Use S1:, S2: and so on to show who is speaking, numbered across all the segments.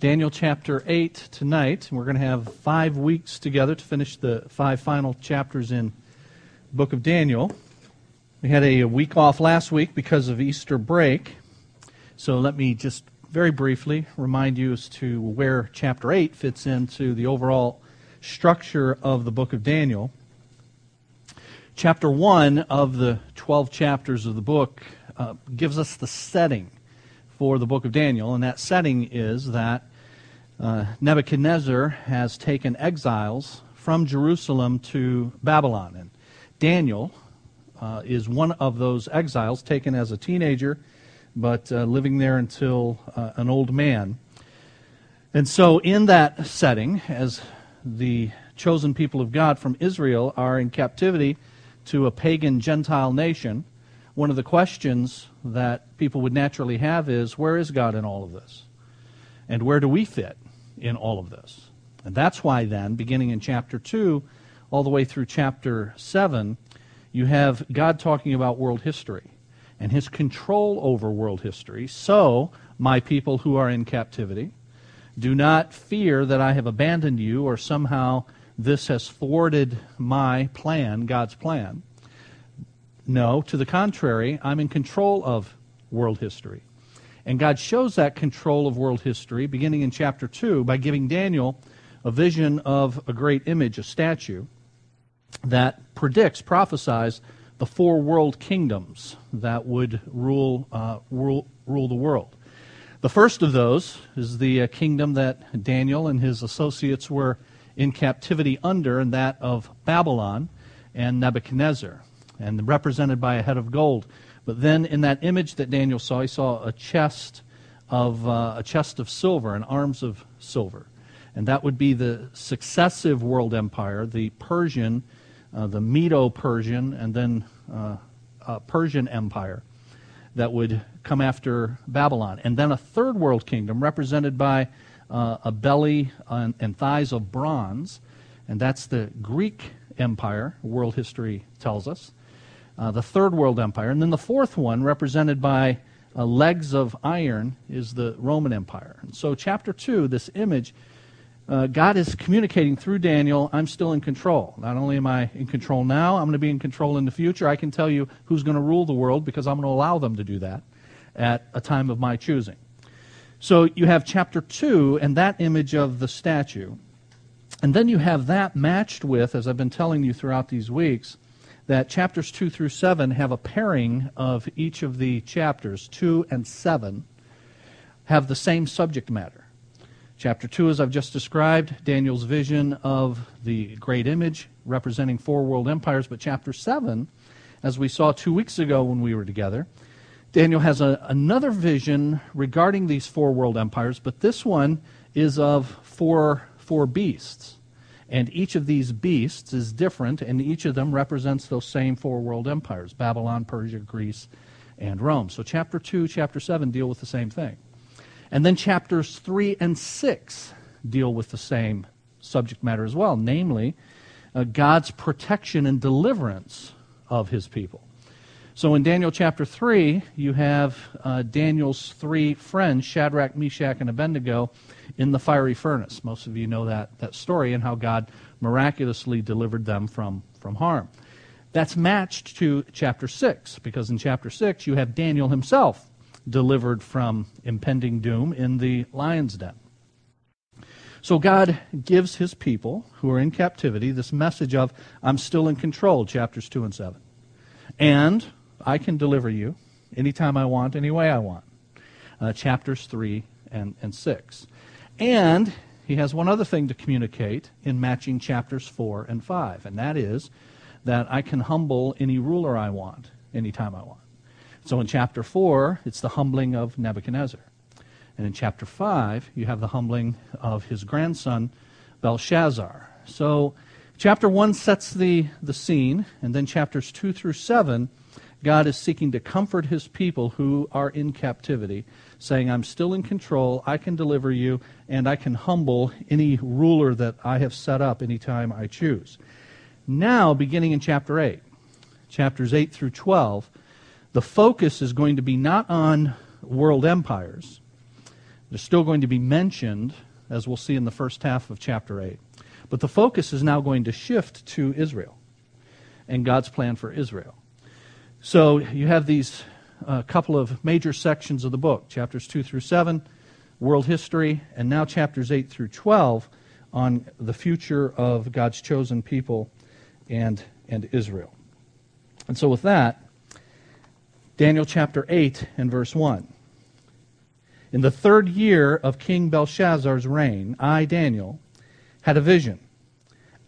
S1: Daniel chapter 8 tonight. We're going to have five weeks together to finish the five final chapters in book of Daniel. We had a week off last week because of Easter break. So let me just very briefly remind you as to where chapter 8 fits into the overall structure of the book of Daniel. Chapter 1 of the 12 chapters of the book uh, gives us the setting for the book of Daniel, and that setting is that uh, Nebuchadnezzar has taken exiles from Jerusalem to Babylon. And Daniel uh, is one of those exiles taken as a teenager, but uh, living there until uh, an old man. And so, in that setting, as the chosen people of God from Israel are in captivity to a pagan Gentile nation, one of the questions that people would naturally have is where is God in all of this? And where do we fit? In all of this. And that's why, then, beginning in chapter 2 all the way through chapter 7, you have God talking about world history and his control over world history. So, my people who are in captivity, do not fear that I have abandoned you or somehow this has thwarted my plan, God's plan. No, to the contrary, I'm in control of world history. And God shows that control of world history beginning in chapter 2 by giving Daniel a vision of a great image, a statue, that predicts, prophesies the four world kingdoms that would rule, uh, rule, rule the world. The first of those is the uh, kingdom that Daniel and his associates were in captivity under, and that of Babylon and Nebuchadnezzar, and represented by a head of gold but then in that image that Daniel saw, he saw a chest of uh, a chest of silver and arms of silver. And that would be the successive world empire, the Persian, uh, the Medo-Persian, and then uh, Persian empire that would come after Babylon. And then a third world kingdom represented by uh, a belly and, and thighs of bronze. And that's the Greek empire, world history tells us uh, the third world empire. And then the fourth one, represented by uh, legs of iron, is the Roman Empire. And so, chapter 2, this image, uh, God is communicating through Daniel, I'm still in control. Not only am I in control now, I'm going to be in control in the future. I can tell you who's going to rule the world because I'm going to allow them to do that at a time of my choosing. So you have chapter 2 and that image of the statue. And then you have that matched with, as I've been telling you throughout these weeks, that chapters 2 through 7 have a pairing of each of the chapters, 2 and 7, have the same subject matter. Chapter 2, as I've just described, Daniel's vision of the great image representing four world empires. But chapter 7, as we saw two weeks ago when we were together, Daniel has a, another vision regarding these four world empires, but this one is of four, four beasts. And each of these beasts is different, and each of them represents those same four world empires Babylon, Persia, Greece, and Rome. So, chapter 2, chapter 7 deal with the same thing. And then chapters 3 and 6 deal with the same subject matter as well, namely, uh, God's protection and deliverance of his people. So in Daniel chapter 3, you have uh, Daniel's three friends, Shadrach, Meshach, and Abednego, in the fiery furnace. Most of you know that, that story and how God miraculously delivered them from, from harm. That's matched to chapter 6, because in chapter 6 you have Daniel himself delivered from impending doom in the lion's den. So God gives his people who are in captivity this message of, I'm still in control, chapters 2 and 7. And I can deliver you anytime I want, any way I want. Uh, chapters 3 and, and 6. And he has one other thing to communicate in matching chapters 4 and 5, and that is that I can humble any ruler I want anytime I want. So in chapter 4, it's the humbling of Nebuchadnezzar. And in chapter 5, you have the humbling of his grandson, Belshazzar. So chapter 1 sets the, the scene, and then chapters 2 through 7, God is seeking to comfort his people who are in captivity saying, I'm still in control, I can deliver you, and I can humble any ruler that I have set up anytime I choose. Now, beginning in chapter 8, chapters 8 through 12, the focus is going to be not on world empires, They're still going to be mentioned, as we'll see in the first half of chapter 8. But the focus is now going to shift to Israel and God's plan for Israel. So you have these uh, couple of major sections of the book chapters 2 through 7, world history, and now chapters 8 through 12 on the future of God's chosen people and, and Israel. And so, with that, Daniel chapter 8 and verse 1. In the third year of King Belshazzar's reign, I, Daniel, had a vision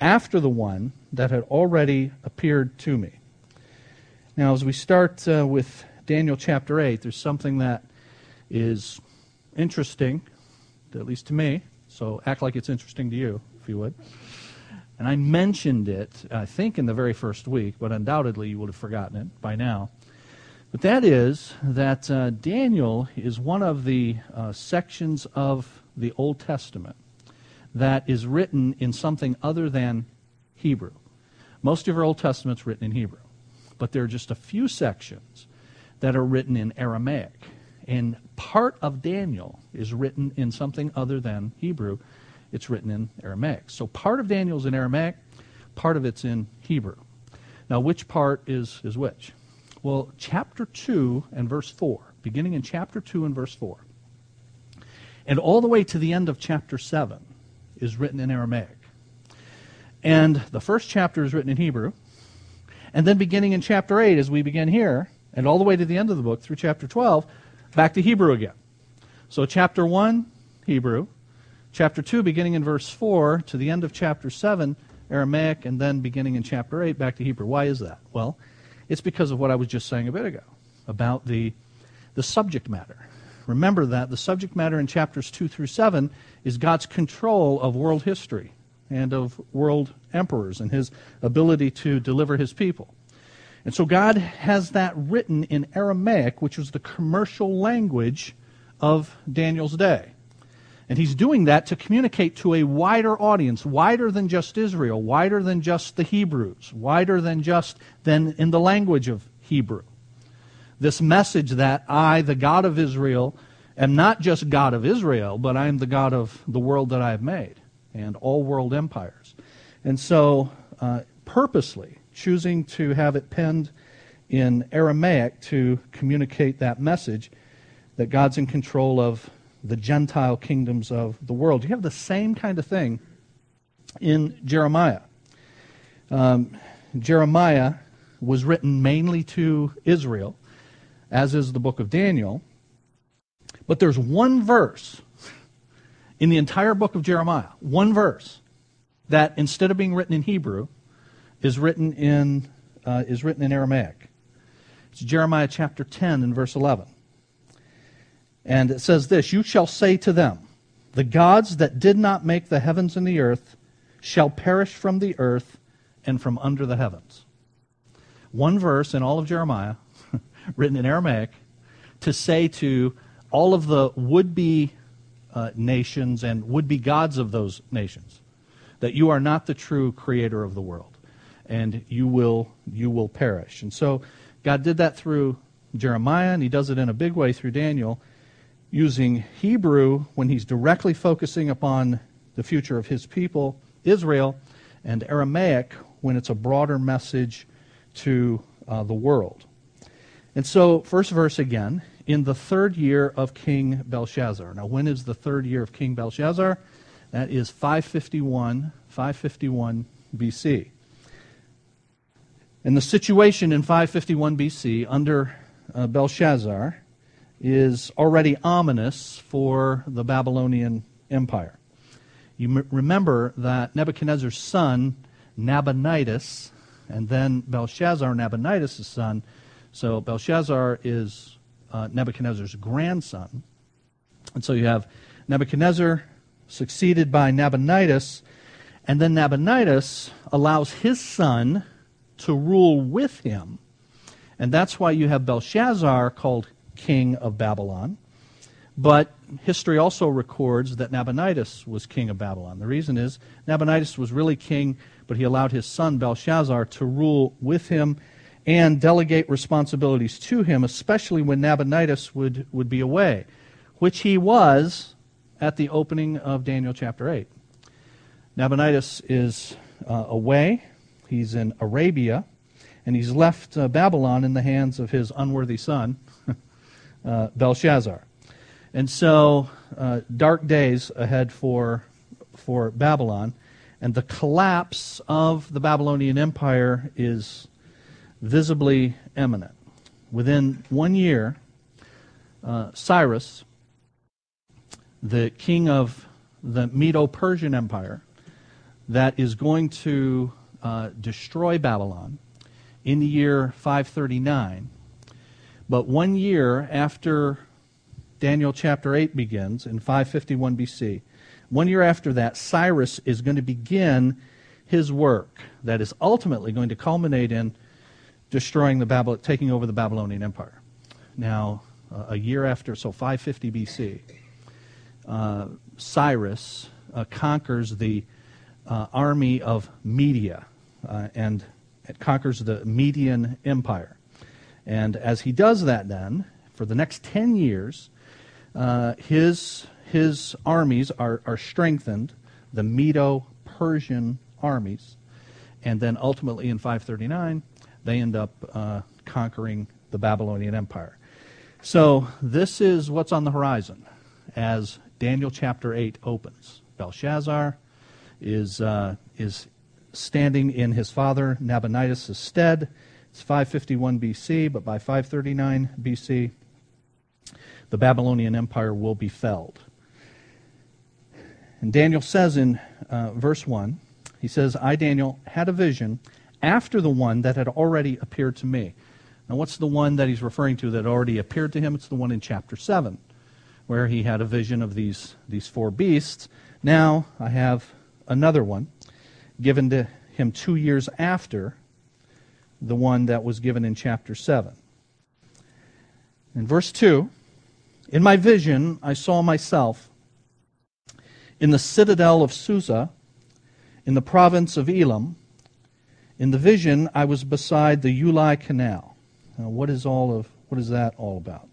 S1: after the one that had already appeared to me. Now, as we start uh, with Daniel chapter 8, there's something that is interesting, at least to me. So act like it's interesting to you, if you would. And I mentioned it, I think, in the very first week, but undoubtedly you would have forgotten it by now. But that is that uh, Daniel is one of the uh, sections of the Old Testament that is written in something other than Hebrew. Most of our Old Testament's written in Hebrew, but there are just a few sections that are written in Aramaic. And part of Daniel is written in something other than Hebrew. It's written in Aramaic. So part of Daniel's in Aramaic, part of it's in Hebrew. Now, which part is, is which? Well, chapter 2 and verse 4, beginning in chapter 2 and verse 4, and all the way to the end of chapter 7 is written in Aramaic. And the first chapter is written in Hebrew. And then beginning in chapter 8, as we begin here, and all the way to the end of the book through chapter 12, back to Hebrew again. So, chapter 1, Hebrew. Chapter 2, beginning in verse 4, to the end of chapter 7, Aramaic, and then beginning in chapter 8, back to Hebrew. Why is that? Well, it's because of what I was just saying a bit ago about the, the subject matter. Remember that the subject matter in chapters 2 through 7 is God's control of world history and of world emperors and his ability to deliver his people. And so God has that written in Aramaic, which was the commercial language of Daniel's day. And he's doing that to communicate to a wider audience, wider than just Israel, wider than just the Hebrews, wider than just than in the language of Hebrew. This message that I, the God of Israel, am not just God of Israel, but I am the God of the world that I have made and all world empires. And so, uh, purposely, choosing to have it penned in Aramaic to communicate that message that God's in control of the Gentile kingdoms of the world. You have the same kind of thing in Jeremiah. Um, Jeremiah was written mainly to Israel, as is the book of Daniel. But there's one verse in the entire book of Jeremiah, one verse, that instead of being written in Hebrew, is written in, uh, is written in Aramaic. It's Jeremiah chapter 10 and verse 11. And it says this You shall say to them, The gods that did not make the heavens and the earth shall perish from the earth and from under the heavens. One verse in all of Jeremiah, written in Aramaic, to say to all of the would be uh, nations and would be gods of those nations that you are not the true creator of the world and you will you will perish. And so God did that through Jeremiah and he does it in a big way through Daniel using Hebrew when he's directly focusing upon the future of his people, Israel, and Aramaic when it's a broader message to uh, the world. And so, first verse again, in the third year of King Belshazzar. Now, when is the third year of King Belshazzar? That is 551, 551 BC. And the situation in 551 BC under uh, Belshazzar is already ominous for the Babylonian Empire. You m- remember that Nebuchadnezzar's son, Nabonidus, and then Belshazzar, Nabonidus' son. So Belshazzar is uh, Nebuchadnezzar's grandson. And so you have Nebuchadnezzar succeeded by Nabonidus, and then Nabonidus allows his son to rule with him. And that's why you have Belshazzar called king of Babylon. But history also records that Nabonidus was king of Babylon. The reason is Nabonidus was really king, but he allowed his son Belshazzar to rule with him and delegate responsibilities to him, especially when Nabonidus would, would be away. which he was at the opening of Daniel chapter 8. Nabonidus is uh, away, he's in Arabia, and he's left uh, Babylon in the hands of his unworthy son, uh, Belshazzar. And so, uh, dark days ahead for, for Babylon, and the collapse of the Babylonian Empire is visibly imminent. Within one year, uh, Cyrus, the king of the Medo Persian Empire, that is going to uh, destroy Babylon in the year 539. But one year after Daniel chapter 8 begins, in 551 BC, one year after that, Cyrus is going to begin his work that is ultimately going to culminate in destroying the Babylon, taking over the Babylonian Empire. Now, uh, a year after, so 550 BC, uh, Cyrus uh, conquers the uh, army of Media uh, and conquers the Median Empire. And as he does that, then, for the next 10 years, uh, his, his armies are, are strengthened, the Medo Persian armies. And then ultimately in 539, they end up uh, conquering the Babylonian Empire. So this is what's on the horizon as Daniel chapter 8 opens. Belshazzar is, uh, is standing in his father Nabonidus' stead. It's 551 BC, but by 539 BC, the Babylonian Empire will be felled. And Daniel says in uh, verse 1, he says, I, Daniel, had a vision after the one that had already appeared to me. Now, what's the one that he's referring to that already appeared to him? It's the one in chapter 7, where he had a vision of these, these four beasts. Now, I have another one given to him two years after the one that was given in chapter 7. In verse 2, in my vision, I saw myself in the citadel of Susa, in the province of Elam. In the vision, I was beside the Ulai Canal. Now, what is all of what is that all about?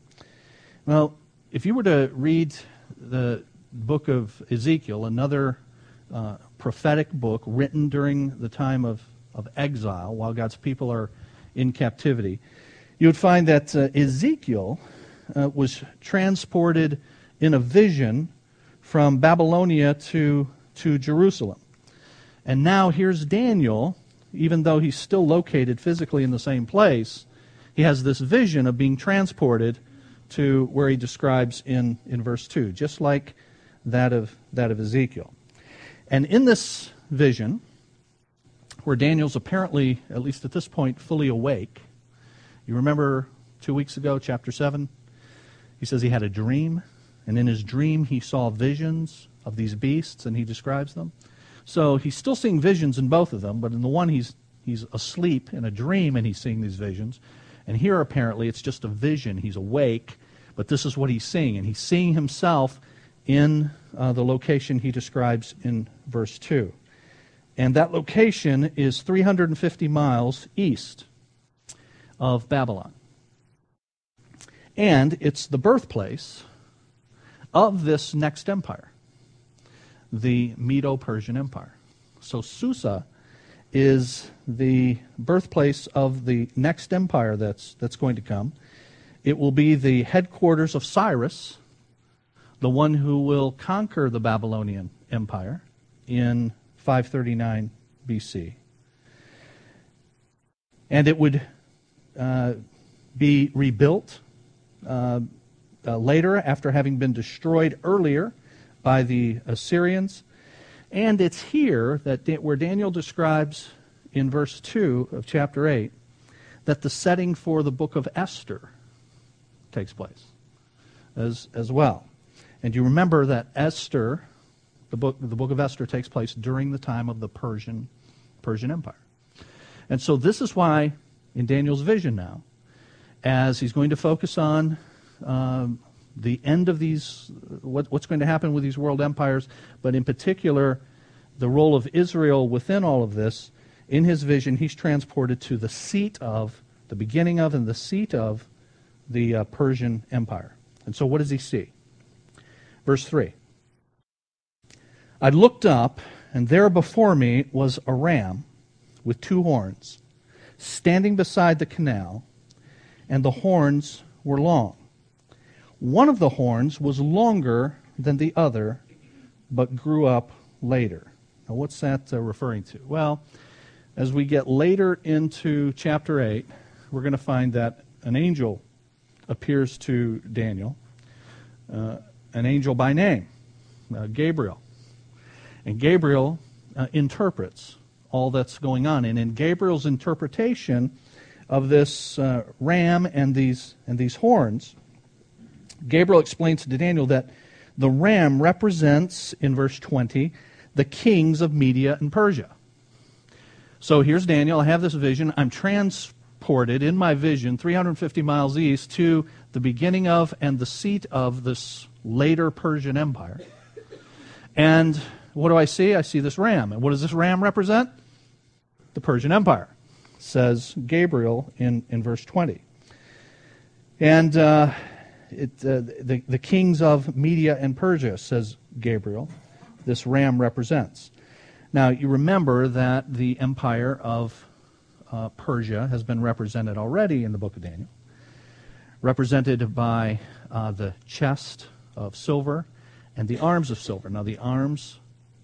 S1: Well, if you were to read the book of Ezekiel, another uh, prophetic book written during the time of, of exile while God's people are in captivity, you would find that uh, Ezekiel uh, was transported in a vision from Babylonia to, to Jerusalem. And now here's Daniel, even though he's still located physically in the same place, he has this vision of being transported to where he describes in, in verse 2, just like that of, that of Ezekiel. And in this vision, where Daniel's apparently, at least at this point, fully awake, you remember two weeks ago, chapter 7? He says he had a dream, and in his dream he saw visions of these beasts, and he describes them. So he's still seeing visions in both of them, but in the one he's, he's asleep in a dream and he's seeing these visions. And here apparently it's just a vision. He's awake, but this is what he's seeing. And he's seeing himself in uh, the location he describes in verse 2. And that location is 350 miles east of Babylon. And it's the birthplace of this next empire, the Medo Persian Empire. So Susa is the birthplace of the next empire that's, that's going to come. It will be the headquarters of Cyrus, the one who will conquer the Babylonian Empire in 539 BC. And it would uh, be rebuilt uh, uh, later after having been destroyed earlier by the Assyrians. And it's here that where Daniel describes in verse 2 of chapter 8 that the setting for the book of Esther takes place as, as well. And you remember that Esther, the book, the book of Esther takes place during the time of the Persian, Persian Empire. And so this is why, in Daniel's vision now, as he's going to focus on um, the end of these, what, what's going to happen with these world empires, but in particular, the role of Israel within all of this, in his vision, he's transported to the seat of, the beginning of, and the seat of the uh, Persian Empire. And so what does he see? Verse 3 I looked up, and there before me was a ram with two horns, standing beside the canal, and the horns were long. One of the horns was longer than the other, but grew up later. Now, what's that uh, referring to? Well, as we get later into chapter 8, we're going to find that an angel appears to Daniel, uh, an angel by name, uh, Gabriel. And Gabriel uh, interprets all that's going on. And in Gabriel's interpretation of this uh, ram and these, and these horns, Gabriel explains to Daniel that the ram represents, in verse 20, the kings of Media and Persia. So here's Daniel. I have this vision. I'm transported in my vision 350 miles east to the beginning of and the seat of this later Persian Empire. And what do I see? I see this ram. And what does this ram represent? The Persian Empire, says Gabriel in, in verse 20. And uh, it, uh, the, the kings of Media and Persia, says Gabriel, this ram represents. Now, you remember that the empire of uh, Persia has been represented already in the book of Daniel, represented by uh, the chest of silver and the arms of silver. Now, the arms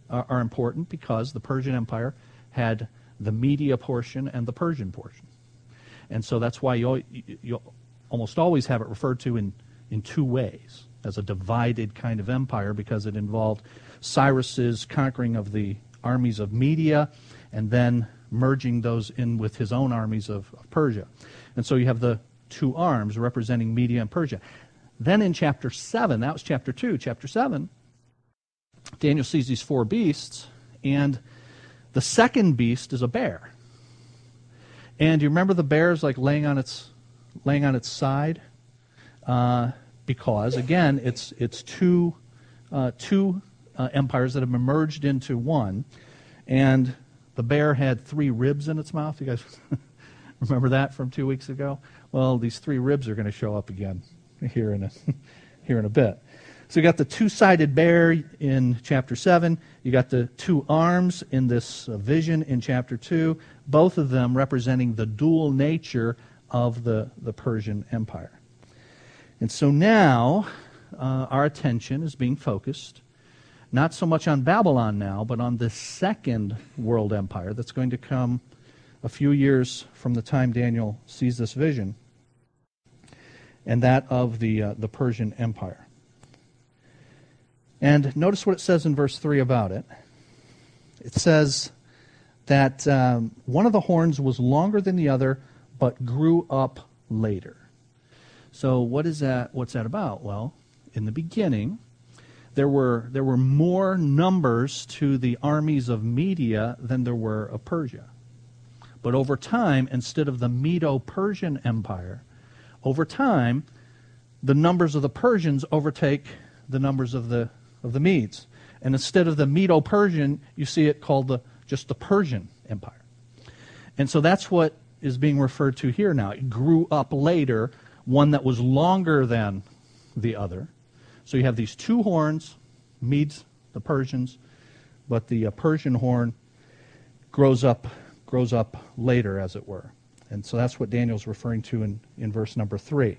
S1: are, are important because the Persian Empire had the Media portion and the Persian portion. And so that's why you, you almost always have it referred to in, in two ways as a divided kind of empire because it involved Cyrus's conquering of the armies of Media and then merging those in with his own armies of, of Persia. And so you have the two arms representing Media and Persia. Then in chapter 7, that was chapter 2, chapter 7, Daniel sees these four beasts, and the second beast is a bear. And you remember the bear is like laying on its laying on its side, uh, because again, it's it's two uh, two uh, empires that have merged into one, and the bear had three ribs in its mouth. You guys remember that from two weeks ago? Well, these three ribs are going to show up again here in a here in a bit. So you got the two-sided bear in chapter 7. You got the two arms in this uh, vision in chapter 2, both of them representing the dual nature of the, the Persian Empire. And so now uh, our attention is being focused not so much on Babylon now, but on the second world empire that's going to come a few years from the time Daniel sees this vision, and that of the, uh, the Persian Empire. And notice what it says in verse 3 about it. It says that um, one of the horns was longer than the other, but grew up later. So what is that? What's that about? Well, in the beginning, there were there were more numbers to the armies of Media than there were of Persia. But over time, instead of the Medo-Persian Empire, over time, the numbers of the Persians overtake the numbers of the of the Medes. And instead of the Medo Persian, you see it called the, just the Persian Empire. And so that's what is being referred to here now. It grew up later, one that was longer than the other. So you have these two horns, Medes, the Persians, but the uh, Persian horn grows up grows up later, as it were. And so that's what Daniel's referring to in, in verse number three.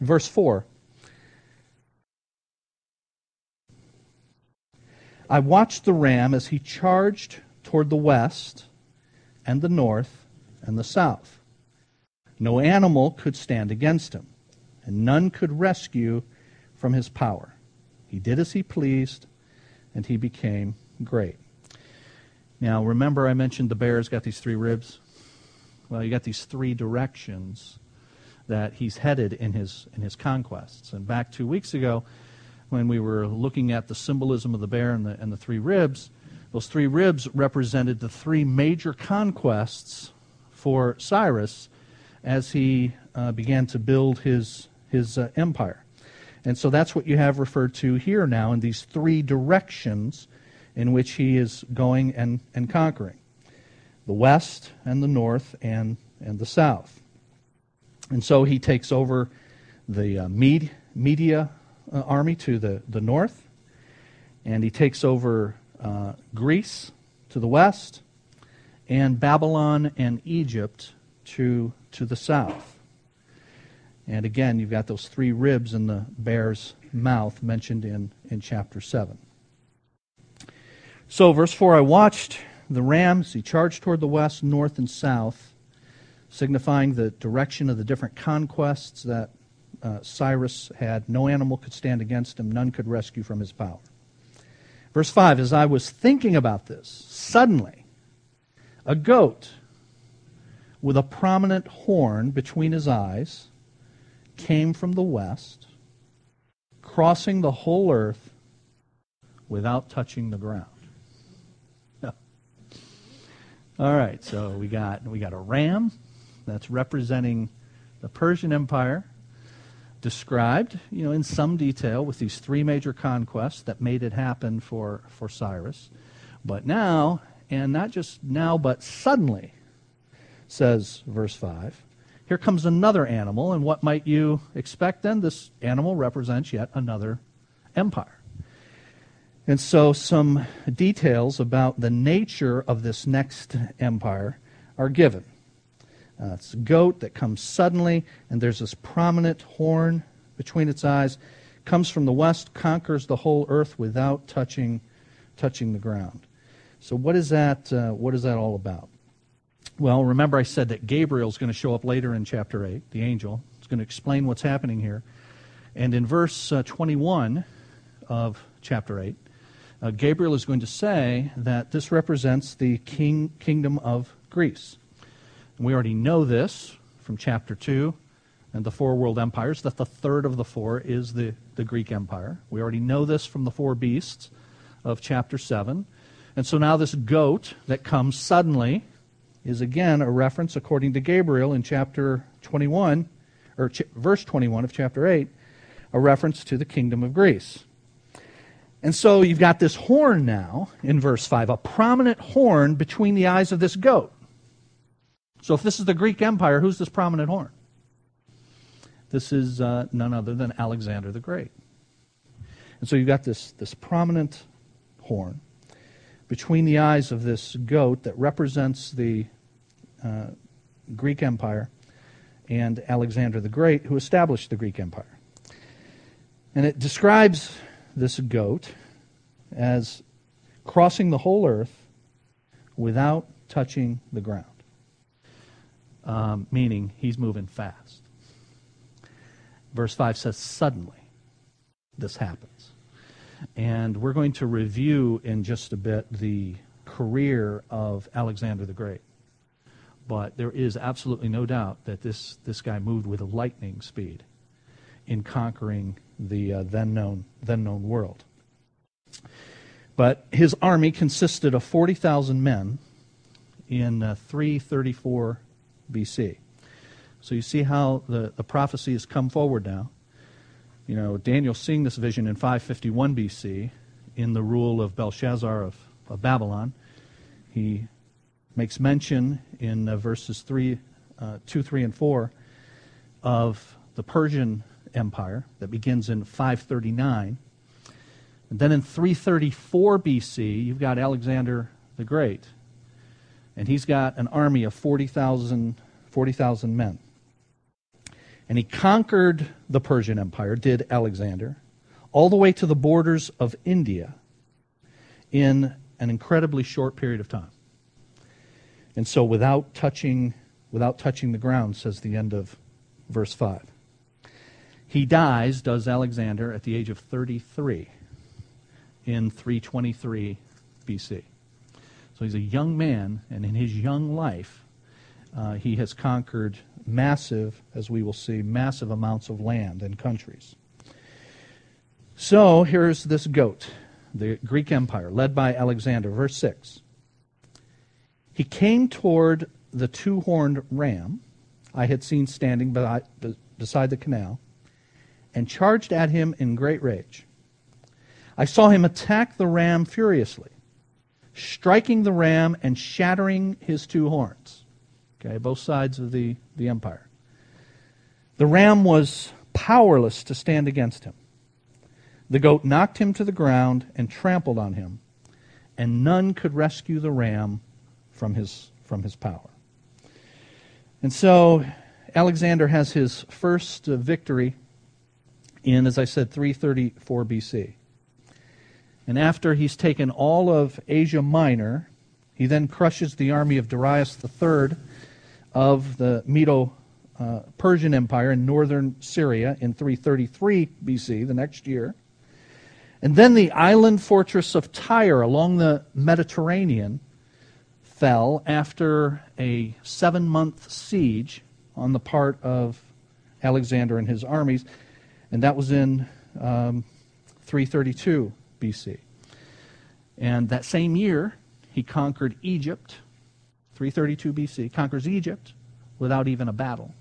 S1: Verse four. I watched the ram as he charged toward the west and the north and the south. No animal could stand against him, and none could rescue from his power. He did as he pleased, and he became great. Now, remember I mentioned the bear's got these three ribs? Well, you got these three directions that he's headed in his, in his conquests. And back two weeks ago, when we were looking at the symbolism of the bear and the, and the three ribs, those three ribs represented the three major conquests for Cyrus as he uh, began to build his, his uh, empire. And so that's what you have referred to here now in these three directions in which he is going and, and conquering the west and the north and, and the south. And so he takes over the uh, Med- Media uh, army to the, the north, and he takes over uh, Greece to the west, and Babylon and Egypt to, to the south. And again, you've got those three ribs in the bear's mouth mentioned in, in chapter 7. So, verse 4 I watched the rams, he charged toward the west, north, and south, signifying the direction of the different conquests that uh, Cyrus had. No animal could stand against him, none could rescue from his power. Verse 5 As I was thinking about this, suddenly a goat with a prominent horn between his eyes came from the west, crossing the whole earth without touching the ground. All right, so we got we got a ram that's representing the Persian Empire described, you know, in some detail with these three major conquests that made it happen for, for Cyrus. But now, and not just now, but suddenly, says verse 5, here comes another animal, and what might you expect then? This animal represents yet another empire. And so, some details about the nature of this next empire are given. Uh, it's a goat that comes suddenly, and there's this prominent horn between its eyes. Comes from the west, conquers the whole earth without touching, touching the ground. So, what is that? Uh, what is that all about? Well, remember I said that Gabriel is going to show up later in chapter eight. The angel is going to explain what's happening here, and in verse uh, 21 of chapter eight, uh, Gabriel is going to say that this represents the king kingdom of Greece. And we already know this from chapter 2 and the four world empires, that the third of the four is the, the Greek Empire. We already know this from the four beasts of chapter 7. And so now this goat that comes suddenly is again a reference, according to Gabriel in chapter 21, or ch- verse 21 of chapter 8, a reference to the kingdom of Greece. And so you've got this horn now in verse 5, a prominent horn between the eyes of this goat. So if this is the Greek Empire, who's this prominent horn? This is uh, none other than Alexander the Great. And so you've got this, this prominent horn between the eyes of this goat that represents the uh, Greek Empire and Alexander the Great, who established the Greek Empire. And it describes this goat as crossing the whole earth without touching the ground um, meaning he's moving fast. Verse 5 says, suddenly this happens. And we're going to review in just a bit the career of Alexander the Great. But there is absolutely no doubt that this, this guy moved with a lightning speed in conquering the uh, then known then known world. But his army consisted of 40,000 men in uh, 334 BC. So you see how the, the prophecy has come forward now. You know, Daniel seeing this vision in 551 BC in the rule of Belshazzar of, of Babylon. He makes mention in uh, verses 3, uh, 2, 3, and 4 of the Persian Empire that begins in 539. And then in 334 BC, you've got Alexander the Great and he's got an army of 40,000 40, men. And he conquered the Persian Empire, did Alexander, all the way to the borders of India in an incredibly short period of time. And so without touching without touching the ground says the end of verse 5. He dies, does Alexander, at the age of 33 in 323 BC. So he's a young man, and in his young life, uh, he has conquered massive, as we will see, massive amounts of land and countries. So here's this goat, the Greek Empire, led by Alexander. Verse 6. He came toward the two horned ram I had seen standing by, beside the canal and charged at him in great rage. I saw him attack the ram furiously striking the ram and shattering his two horns. Okay, both sides of the, the empire. The ram was powerless to stand against him. The goat knocked him to the ground and trampled on him, and none could rescue the ram from his, from his power. And so Alexander has his first uh, victory in, as I said, 334 BC. And after he's taken all of Asia Minor, he then crushes the army of Darius III of the Medo uh, Persian Empire in northern Syria in 333 BC, the next year. And then the island fortress of Tyre along the Mediterranean fell after a seven month siege on the part of Alexander and his armies, and that was in um, 332 BC. And that same year, he conquered Egypt, 332 BC, conquers Egypt without even a battle.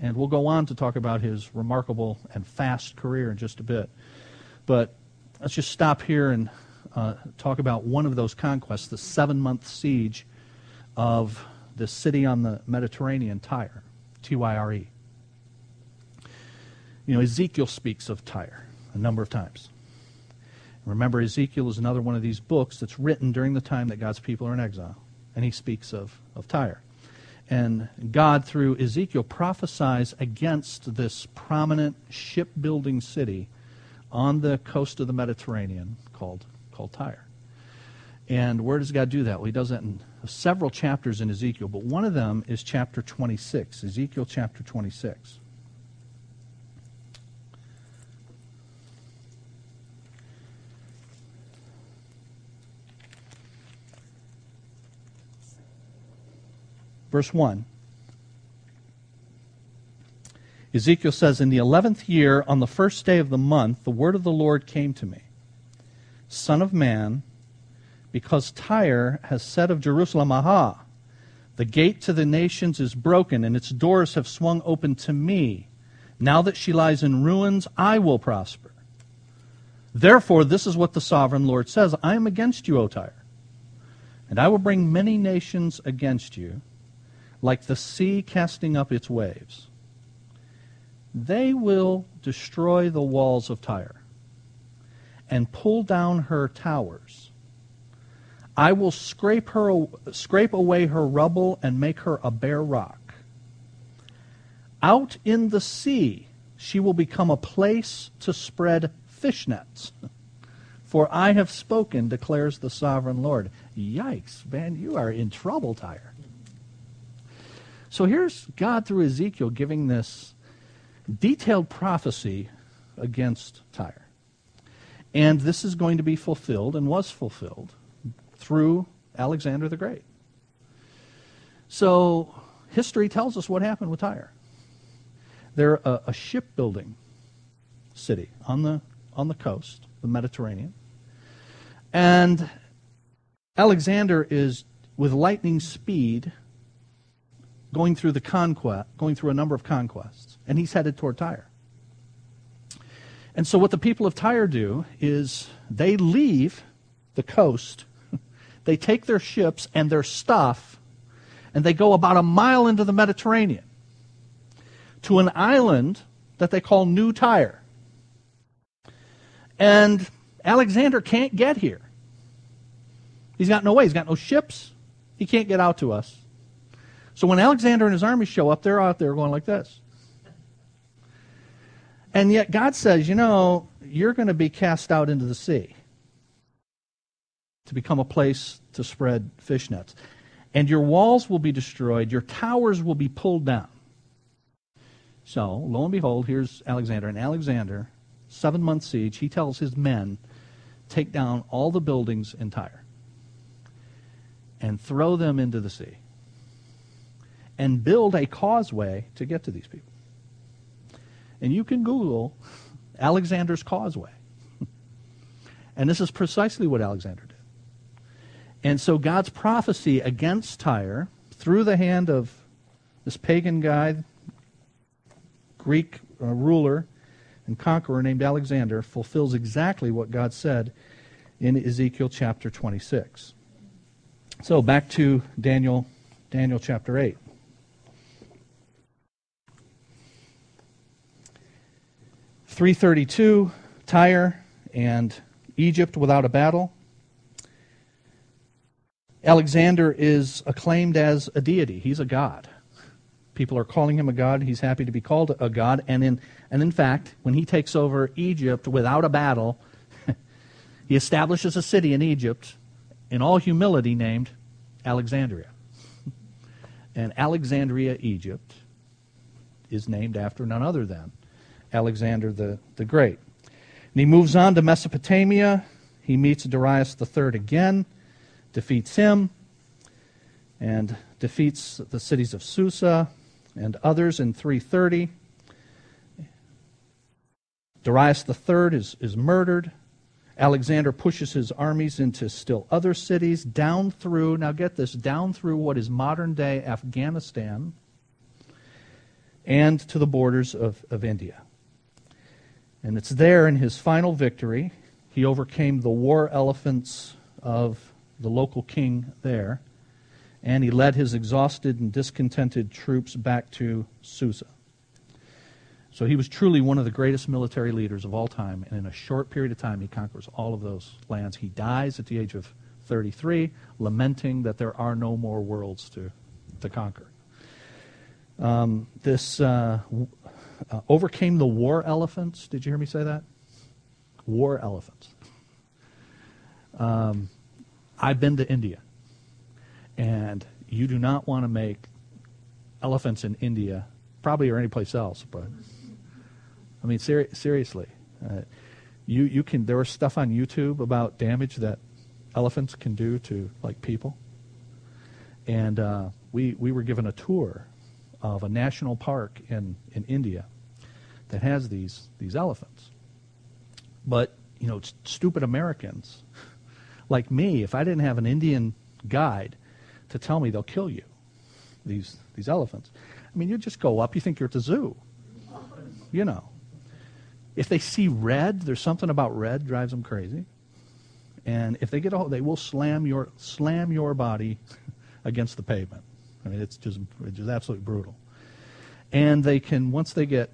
S1: And we'll go on to talk about his remarkable and fast career in just a bit. But let's just stop here and uh, talk about one of those conquests, the seven month siege of the city on the Mediterranean, Tyre, T Y R E. You know, Ezekiel speaks of Tyre a number of times. Remember, Ezekiel is another one of these books that's written during the time that God's people are in exile, and he speaks of, of Tyre. And God, through Ezekiel, prophesies against this prominent shipbuilding city on the coast of the Mediterranean called, Tyre. And where does God do that? Well, he does that in several chapters in Ezekiel, but one of them is chapter 26, Ezekiel chapter 26. Verse 1. Ezekiel says, In the eleventh year, on the first day of the month, the word of the Lord came to me Son of man, because Tyre has said of Jerusalem, Aha, the gate to the nations is broken, and its doors have swung open to me. Now that she lies in ruins, I will prosper. Therefore, this is what the sovereign Lord says I am against you, O Tyre, and I will bring many nations against you like the sea casting up its waves. They will destroy the walls of Tyre and pull down her towers. I will scrape her scrape away her rubble and make her a bare rock. Out in the sea she will become a place to spread fish nets. For I have spoken, declares the sovereign Lord. Yikes, man, you are in trouble, Tyre. So here's God through Ezekiel giving this detailed prophecy against. And this is going to be fulfilled and was fulfilled through Alexander the Great. So history tells us what happened with Tyre. They're a, a shipbuilding city on the on the coast, the Mediterranean. And Alexander is with lightning speed going through the conquest, going through a number of conquests, and he's headed toward Tyre. And so what the people of Tyre do is they leave the coast, they take their ships and their stuff, and they go about a mile into the Mediterranean to an island that they call New Tyre. And Alexander can't get here. He's got no way. He's got no ships. He can't get out to us. So when Alexander and his army show up, they're out there going like this. And yet God says, you know, you're going to be cast out into the sea to become a place to spread fish nets. And your walls will be destroyed, your towers will be pulled down. So, lo and behold, here's Alexander. And Alexander, seven month siege, he tells his men, take down all the buildings in Tyre and throw them into the sea and build a causeway to get to these people. And you can Google Alexander's Causeway. and this is precisely what Alexander did. And so God's prophecy against Tyre, through the hand of this pagan guy, Greek uh, ruler and conqueror named Alexander, fulfills exactly what God said in Ezekiel chapter 26. So back to Daniel, Daniel chapter 8. 332 Tyre and Egypt without a battle. Alexander is acclaimed as a deity. He's a god. People are calling him a god. He's happy to be called a god. And in, and in fact, when he takes over Egypt without a battle, he establishes a city in Egypt, in all humility, named Alexandria. And Alexandria, Egypt, is named after none other than Alexander the, the Great. And he moves on to Mesopotamia. He meets Darius III again, defeats him, and defeats the cities of Susa and others in 330. Darius III is, is murdered. Alexander pushes his armies into still other cities, down through, now get this, down through what is modern day Afghanistan and to the borders of, of India. And it's there in his final victory, he overcame the war elephants of the local king there, and he led his exhausted and discontented troops back to Susa. So he was truly one of the greatest military leaders of all time, and in a short period of time, he conquers all of those lands. He dies at the age of 33, lamenting that there are no more worlds to, to conquer. Um, this uh, uh, overcame the war elephants. Did you hear me say that? War elephants. Um, I've been to India, and you do not want to make elephants in India, probably or any place else, but I mean, ser- seriously, uh, you you can. There was stuff on YouTube about damage that elephants can do to like people, and uh, we we were given a tour of a national park in in India that has these these elephants. But you know, stupid Americans like me, if I didn't have an Indian guide to tell me they'll kill you, these these elephants. I mean, you just go up. You think you're at the zoo. You know, if they see red, there's something about red drives them crazy. And if they get a hold, they will slam your slam your body against the pavement. I mean, it's just it's just absolutely brutal. And they can once they get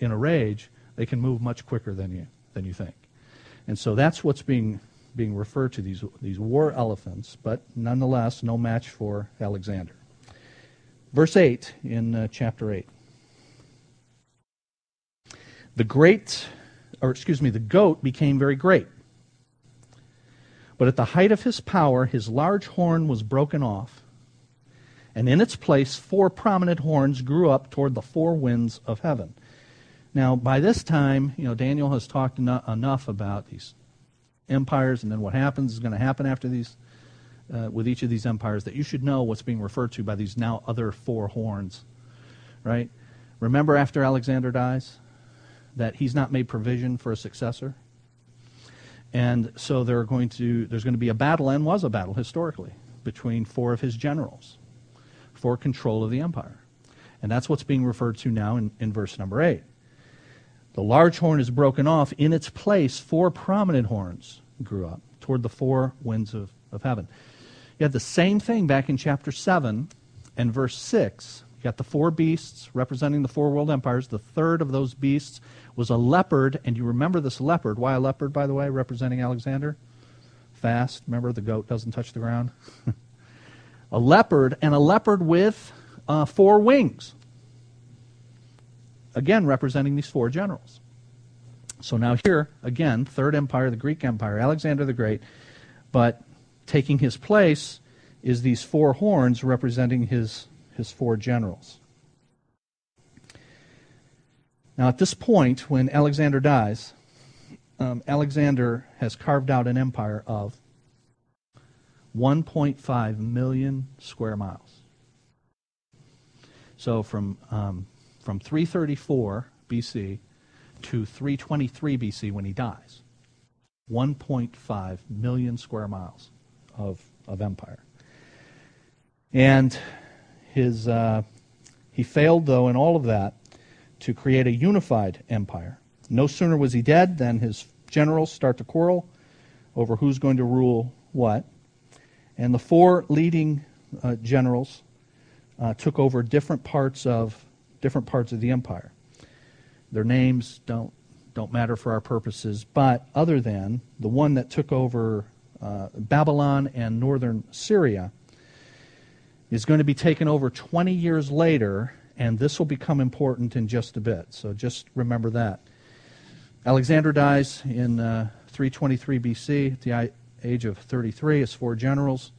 S1: in a rage, they can move much quicker than you than you think. And so that's what's being being referred to these these war elephants, but nonetheless no match for Alexander. Verse 8 in uh, chapter 8. The great, or excuse me, the goat became very great. But at the height of his power, his large horn was broken off, and in its place, four prominent horns grew up toward the four winds of heaven. Now, by this time, you know, Daniel has talked enough about these empires and then what happens is going to happen after these, uh, with each of these empires, that you should know what's being referred to by these now other four horns, right? Remember after Alexander dies? that he's not made provision for a successor. And so there are going to, there's going to be a battle, and was a battle historically, between four of his generals for control of the empire. And that's what's being referred to now in, in verse number 8. The large horn is broken off. In its place, four prominent horns grew up toward the four winds of, of heaven. You had the same thing back in chapter 7 and verse 6. You got the four beasts representing the four world empires. The third of those beasts was a leopard, and you remember this leopard. Why a leopard, by the way, representing Alexander? Fast. Remember, the goat doesn't touch the ground? a leopard, and a leopard with uh, four wings. Again, representing these four generals. So now here, again, Third Empire, the Greek Empire, Alexander the Great, but taking his place is these four horns representing his, his four generals. Now, at this point, when Alexander dies, um, Alexander has carved out an empire of 1.5 million square miles. So from, um, from 334 BC to 323 BC when he dies, 1.5 million square miles of, of empire. And his, uh, he failed, though, in all of that to create a unified empire. No sooner was he dead than his generals start to quarrel over who's going to rule what. And the four leading uh, generals uh, took over different parts of different parts of the empire. Their names don't don't matter for our purposes, but other than the one that took over uh, Babylon and northern Syria is going to be taken over 20 years later, and this will become important in just a bit. So just remember that. Alexander dies in uh, 323 BC at the age of 33. His four generals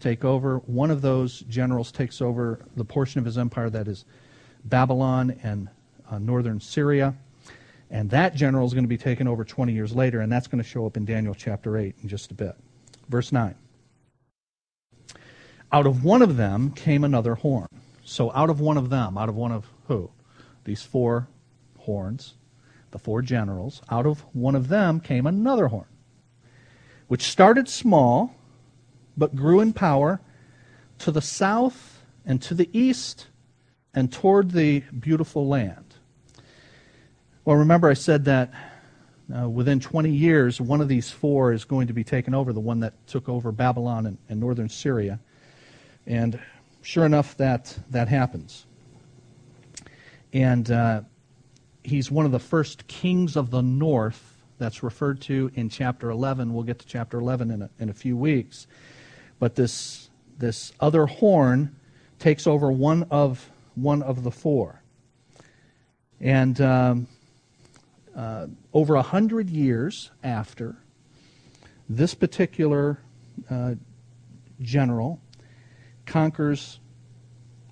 S1: take over. One of those generals takes over the portion of his empire that is Babylon and uh, northern Syria. And that general is going to be taken over 20 years later, and that's going to show up in Daniel chapter 8 in just a bit. Verse 9. Out of one of them came another horn. So, out of one of them, out of one of who? These four horns, the four generals, out of one of them came another horn, which started small, but grew in power to the south and to the east and toward the beautiful land. Well, remember I said that uh, within 20 years, one of these four is going to be taken over, the one that took over Babylon and, and northern Syria. And sure enough, that, that happens. And uh, he's one of the first kings of the north that's referred to in chapter 11. We'll get to chapter 11 in a, in a few weeks. But this, this other horn takes over one of, one of the four. And um, uh, over a hundred years after this particular uh, general conquers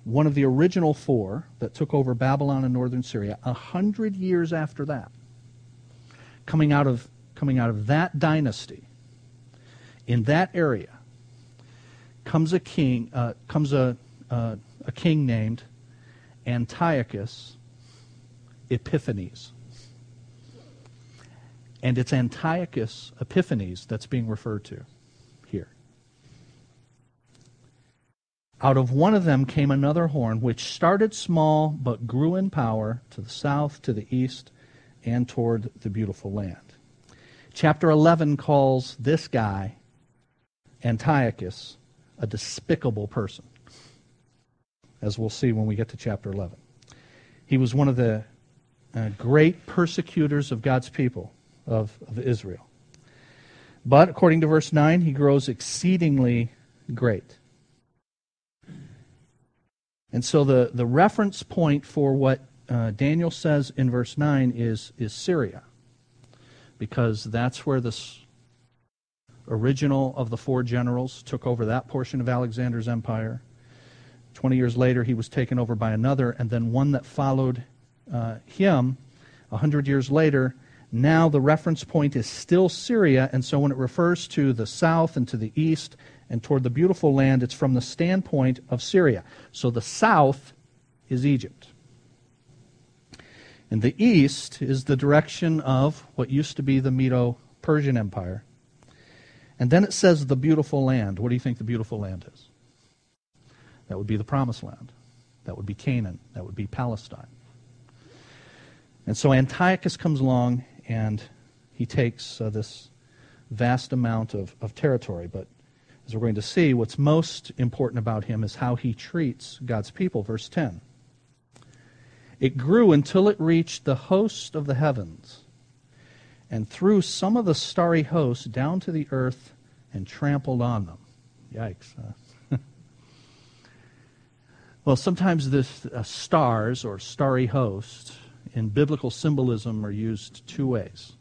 S1: one of the original four that took over Babylon and northern Syria, a hundred years after that, coming out of coming out of that dynasty, in that area, comes a king, uh, comes a uh, a king named Antiochus Epiphanes. And it's Antiochus Epiphanes that's being referred to here. Out of one of them came another horn, which started small but grew in power to the south, to the east, and toward the beautiful land. Chapter 11 calls this guy, Antiochus, a despicable person, as we'll see when we get to chapter 11. He was one of the uh, great persecutors of God's people of, of Israel. But according to verse 9, he grows exceedingly great. And so the, the reference point for what uh, Daniel says in verse 9 is, is Syria, because that's where this original of the four generals took over that portion of Alexander's empire. Twenty years later, he was taken over by another, and then one that followed uh, him a hundred years later now the reference point is still Syria, and so when it refers to the south and to the east and toward the beautiful land, it's from the standpoint of Syria. So the south is Egypt. And the east is the direction of what used to be the Medo Persian Empire. And then it says the beautiful land. What do you think the beautiful land is? That would be the promised land. That would be Canaan. That would be Palestine. And so Antiochus comes along and he takes uh, this vast amount of, of territory. But as we're going to see, what's most important about him is how he treats God's people. Verse 10. It grew until it reached the host of the heavens, and threw some of the starry hosts down to the earth and trampled on them. Yikes. Huh? well, sometimes this uh, stars or starry host in biblical symbolism are used two ways.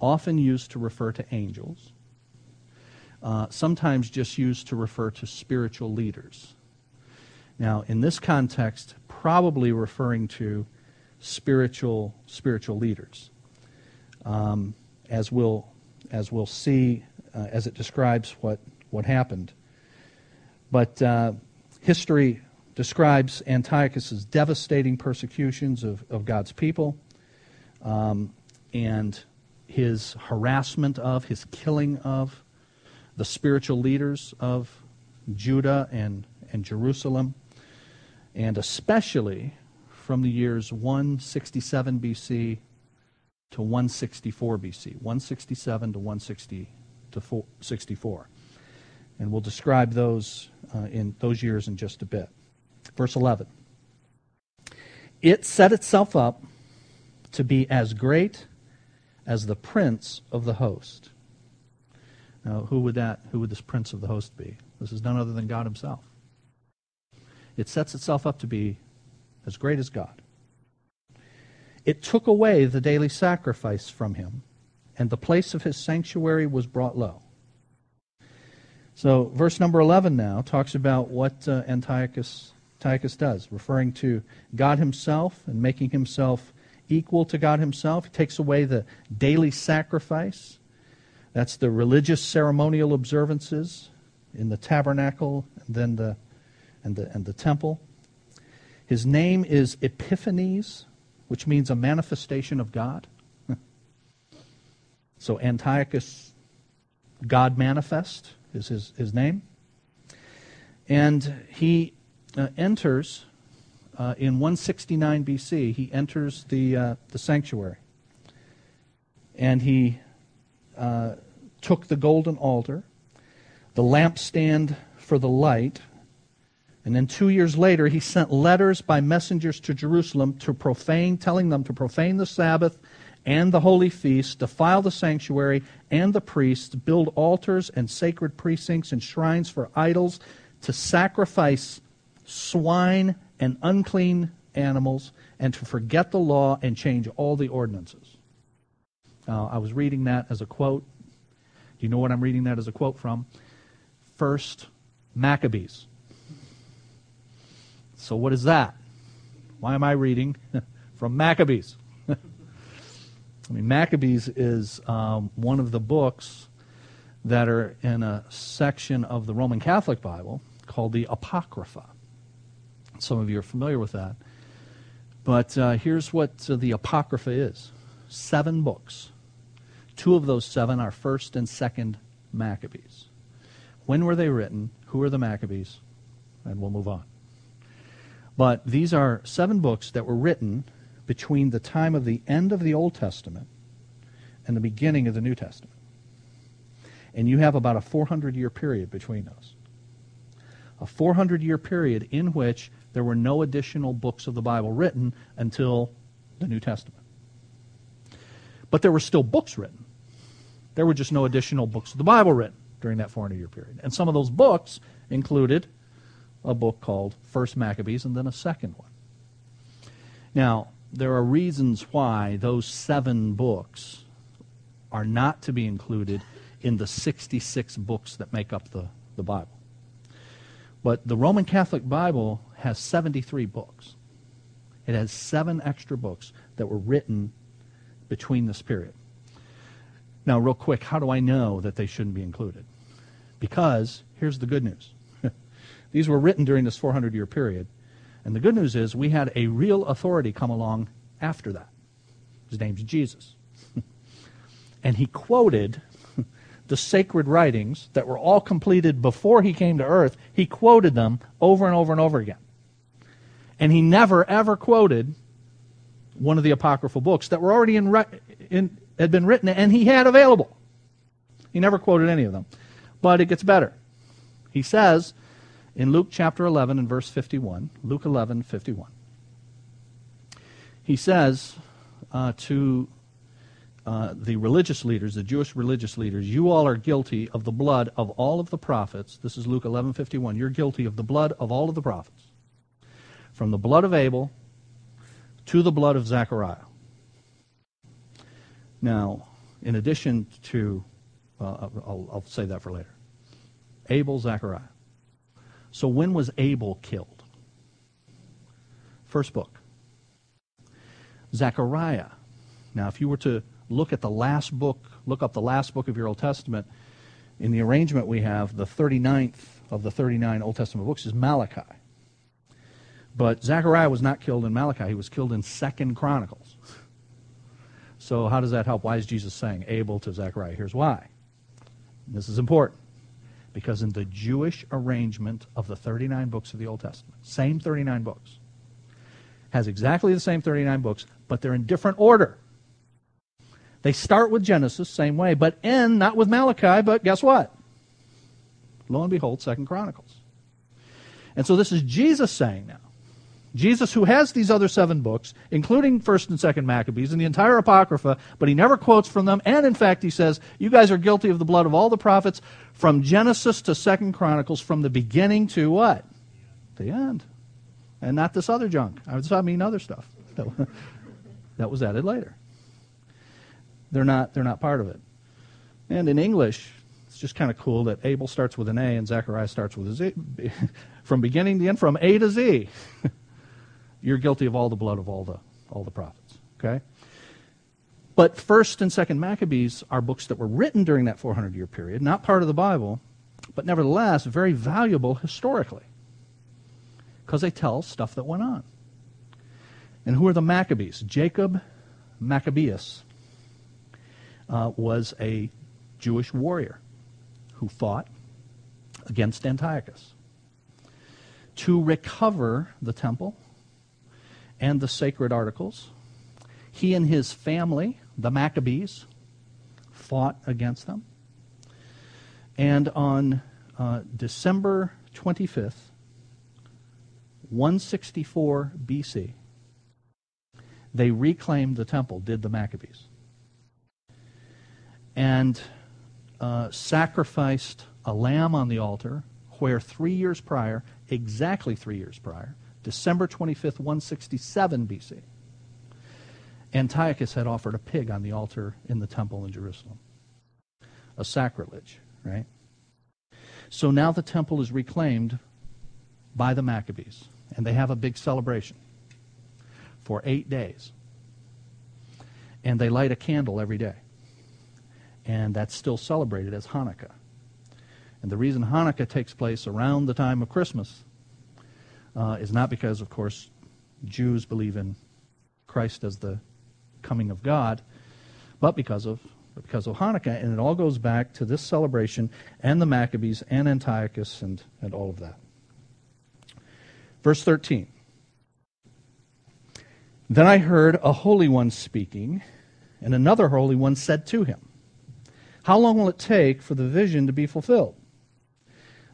S1: Often used to refer to angels, uh, sometimes just used to refer to spiritual leaders. Now, in this context, probably referring to spiritual spiritual leaders, um, as we'll as we'll see uh, as it describes what what happened. But uh, history describes Antiochus's devastating persecutions of, of God's people um, and his harassment of, his killing of the spiritual leaders of Judah and, and Jerusalem, and especially from the years 167 BC to 164 BC, 167 to 164. And we'll describe those uh, in those years in just a bit. Verse 11. It set itself up to be as great as the prince of the host. Now, who would that, who would this prince of the host be? This is none other than God himself. It sets itself up to be as great as God. It took away the daily sacrifice from him, and the place of his sanctuary was brought low. So, verse number 11 now talks about what uh, Antiochus, Antiochus does, referring to God himself and making himself equal to God himself. He takes away the daily sacrifice. That's the religious ceremonial observances in the tabernacle and then the and the and the temple. His name is Epiphanes, which means a manifestation of God. so Antiochus, God manifest, is his, his name. And he uh, enters uh, in 169 BC, he enters the, uh, the sanctuary. And he uh, took the golden altar, the lampstand for the light, and then two years later, he sent letters by messengers to Jerusalem to profane, telling them to profane the Sabbath and the holy feast, defile the sanctuary and the priests, build altars and sacred precincts and shrines for idols, to sacrifice swine and unclean animals, and to forget the law and change all the ordinances. I was reading that as a quote. Do you know what I'm reading that as a quote from? First Maccabees. So, what is that? Why am I reading from Maccabees? I mean, Maccabees is um, one of the books that are in a section of the Roman Catholic Bible called the Apocrypha. Some of you are familiar with that. But uh, here's what uh, the Apocrypha is seven books. Two of those seven are first and second Maccabees. When were they written? Who are the Maccabees? And we'll move on. But these are seven books that were written between the time of the end of the Old Testament and the beginning of the New Testament. And you have about a 400 year period between those. A 400 year period in which there were no additional books of the Bible written until the New Testament. But there were still books written. There were just no additional books of the Bible written during that 400 year period. And some of those books included a book called First Maccabees and then a second one. Now, there are reasons why those seven books are not to be included in the 66 books that make up the, the Bible. But the Roman Catholic Bible has 73 books. It has seven extra books that were written between this period. Now, real quick, how do I know that they shouldn't be included? Because here's the good news these were written during this 400 year period. And the good news is we had a real authority come along after that. His name's Jesus. and he quoted the sacred writings that were all completed before he came to earth. He quoted them over and over and over again. And he never, ever quoted one of the apocryphal books that were already in, in had been written and he had available. He never quoted any of them. But it gets better. He says in Luke chapter 11 and verse 51, Luke 11, 51, he says uh, to uh, the religious leaders, the Jewish religious leaders, you all are guilty of the blood of all of the prophets. This is Luke 11, 51. You're guilty of the blood of all of the prophets. From the blood of Abel to the blood of Zechariah. Now, in addition to, uh, I'll, I'll say that for later. Abel, Zechariah. So when was Abel killed? First book. Zechariah. Now, if you were to look at the last book, look up the last book of your Old Testament, in the arrangement we have, the 39th of the 39 Old Testament books is Malachi. But Zechariah was not killed in Malachi, he was killed in Second Chronicles. So how does that help? Why is Jesus saying Abel to Zechariah? Here's why. This is important. Because in the Jewish arrangement of the 39 books of the Old Testament, same 39 books, has exactly the same 39 books, but they're in different order. They start with Genesis, same way, but end not with Malachi, but guess what? Lo and behold, Second Chronicles. And so this is Jesus saying now, Jesus, who has these other seven books, including 1st and 2nd Maccabees and the entire Apocrypha, but he never quotes from them. And in fact, he says, You guys are guilty of the blood of all the prophets from Genesis to 2nd Chronicles, from the beginning to what? The end. And not this other junk. I mean other stuff. That was added later. They're not, they're not part of it. And in English, it's just kind of cool that Abel starts with an A and Zechariah starts with a Z. from beginning to end, from A to Z. you're guilty of all the blood of all the all the prophets. Okay? But first and second Maccabees are books that were written during that 400 year period, not part of the Bible, but nevertheless very valuable historically because they tell stuff that went on. And who are the Maccabees? Jacob Maccabeus uh, was a Jewish warrior who fought against Antiochus to recover the temple and the sacred articles. He and his family, the Maccabees, fought against them. And on uh, December 25th, 164 BC, they reclaimed the temple, did the Maccabees. And uh, sacrificed a lamb on the altar where three years prior, exactly three years prior, December 25th, 167 BC. Antiochus had offered a pig on the altar in the temple in Jerusalem. A sacrilege, right? So now the temple is reclaimed by the Maccabees, and they have a big celebration for eight days. And they light a candle every day. And that's still celebrated as Hanukkah. And the reason Hanukkah takes place around the time of Christmas uh, is not because, of course, Jews believe in Christ as the coming of God, but because of because of Hanukkah, and it all goes back to this celebration and the Maccabees and Antiochus and, and all of that. Verse 13. Then I heard a holy one speaking, and another holy one said to him, How long will it take for the vision to be fulfilled?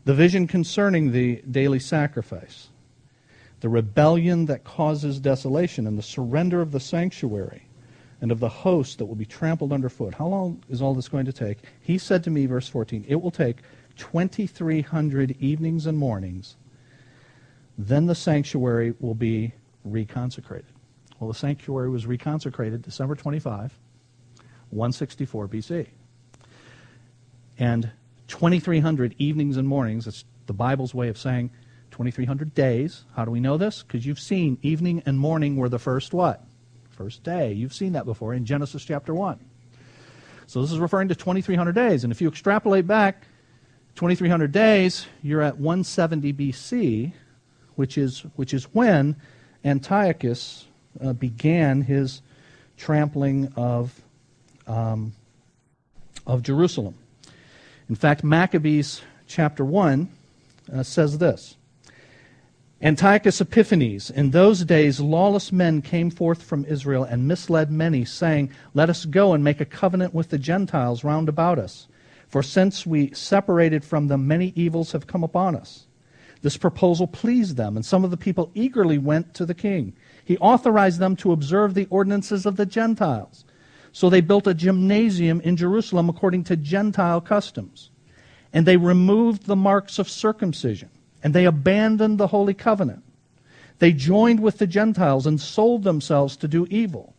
S1: The vision concerning the daily sacrifice the rebellion that causes desolation, and the surrender of the sanctuary and of the host that will be trampled underfoot. How long is all this going to take? He said to me, verse 14, it will take 2,300 evenings and mornings. Then the sanctuary will be reconsecrated. Well, the sanctuary was reconsecrated December 25, 164 BC. And 2,300 evenings and mornings, it's the Bible's way of saying 2,300 days. How do we know this? Because you've seen evening and morning were the first what? First day. You've seen that before in Genesis chapter 1. So this is referring to 2,300 days. And if you extrapolate back 2,300 days, you're at 170 BC, which is, which is when Antiochus uh, began his trampling of, um, of Jerusalem. In fact, Maccabees chapter 1 uh, says this Antiochus Epiphanes, in those days lawless men came forth from Israel and misled many, saying, Let us go and make a covenant with the Gentiles round about us. For since we separated from them, many evils have come upon us. This proposal pleased them, and some of the people eagerly went to the king. He authorized them to observe the ordinances of the Gentiles. So they built a gymnasium in Jerusalem according to Gentile customs. And they removed the marks of circumcision and they abandoned the Holy Covenant. They joined with the Gentiles and sold themselves to do evil.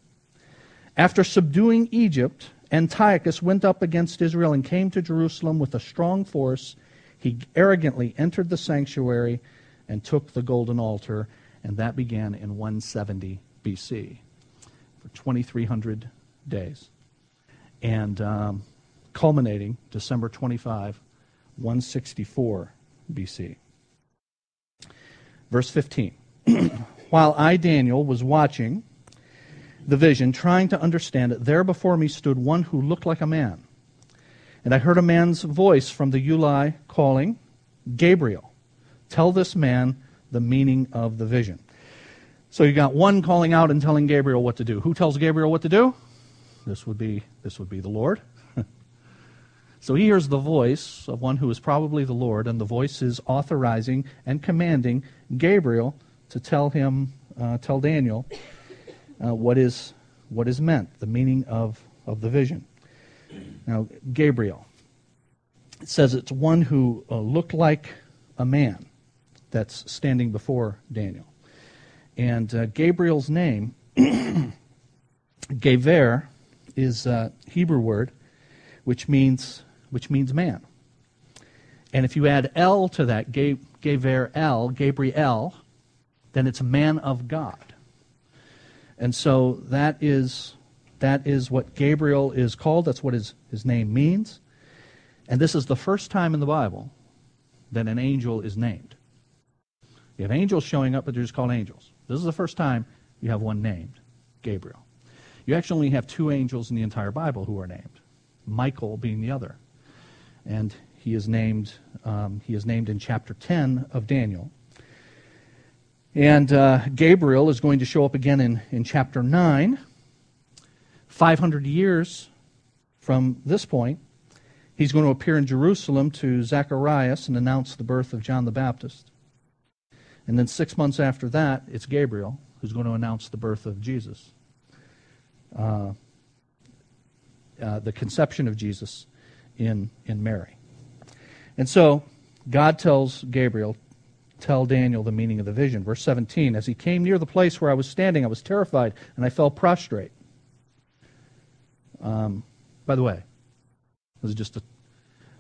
S1: After subduing Egypt, Antiochus went up against Israel and came to Jerusalem with a strong force. He arrogantly entered the sanctuary and took the golden altar, and that began in 170 BC for 2,300 days. And um, culminating December 25, 164 BC. Verse 15. While I, Daniel, was watching the vision, trying to understand it, there before me stood one who looked like a man. And I heard a man's voice from the Ulai calling, Gabriel, tell this man the meaning of the vision. So you got one calling out and telling Gabriel what to do. Who tells Gabriel what to do? This would be this would be the Lord. So he hears the voice of one who is probably the Lord, and the voice is authorizing and commanding Gabriel to tell him, uh, tell Daniel, uh, what is what is meant, the meaning of, of the vision. Now, Gabriel. It says it's one who uh, looked like a man that's standing before Daniel. And uh, Gabriel's name, Gaver, is a Hebrew word which means, which means man. And if you add L to that, Gaver El, Gabriel, then it's man of God. And so that is, that is what Gabriel is called. That's what his, his name means. And this is the first time in the Bible that an angel is named. You have angels showing up, but they're just called angels. This is the first time you have one named, Gabriel. You actually only have two angels in the entire Bible who are named, Michael being the other. And he is named, um, he is named in chapter 10 of Daniel. And uh, Gabriel is going to show up again in, in chapter 9. 500 years from this point, he's going to appear in Jerusalem to Zacharias and announce the birth of John the Baptist. And then six months after that, it's Gabriel who's going to announce the birth of Jesus, uh, uh, the conception of Jesus in, in Mary. And so God tells Gabriel, tell Daniel the meaning of the vision. Verse 17 As he came near the place where I was standing, I was terrified, and I fell prostrate. Um, by the way, this is just a.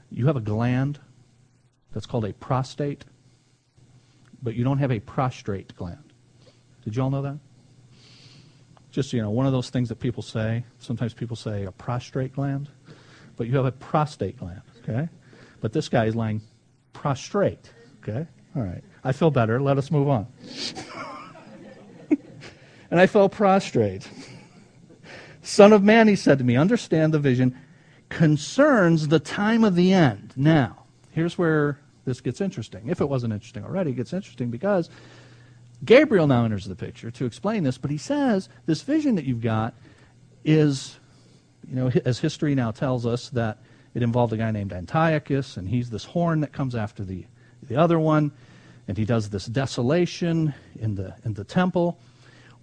S1: You have a gland that's called a prostate, but you don't have a prostrate gland. Did you all know that? Just, you know, one of those things that people say. Sometimes people say a prostrate gland, but you have a prostate gland, okay? But this guy is lying prostrate, okay? All right. I feel better. Let us move on. and I fell prostrate. Son of man, he said to me, understand the vision concerns the time of the end. Now, here's where this gets interesting. If it wasn't interesting already, it gets interesting because Gabriel now enters the picture to explain this, but he says this vision that you've got is, you know, as history now tells us, that it involved a guy named Antiochus, and he's this horn that comes after the, the other one and he does this desolation in the, in the temple.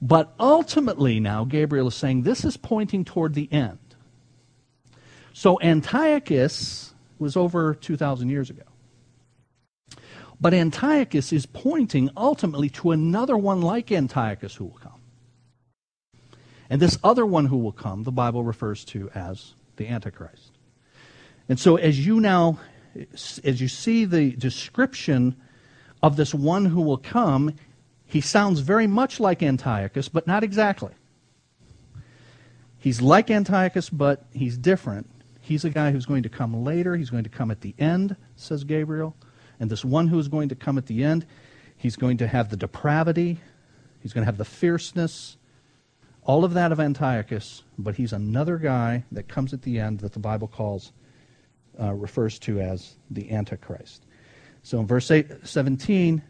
S1: But ultimately, now, Gabriel is saying this is pointing toward the end. So Antiochus was over 2,000 years ago. But Antiochus is pointing ultimately to another one like Antiochus who will come. And this other one who will come, the Bible refers to as the Antichrist. And so as you now, as you see the description of this one who will come, he sounds very much like Antiochus, but not exactly. He's like Antiochus, but he's different. He's a guy who's going to come later. He's going to come at the end, says Gabriel. And this one who is going to come at the end, he's going to have the depravity, he's going to have the fierceness, all of that of Antiochus, but he's another guy that comes at the end that the Bible calls, uh, refers to as the Antichrist. So in verse 8, 17,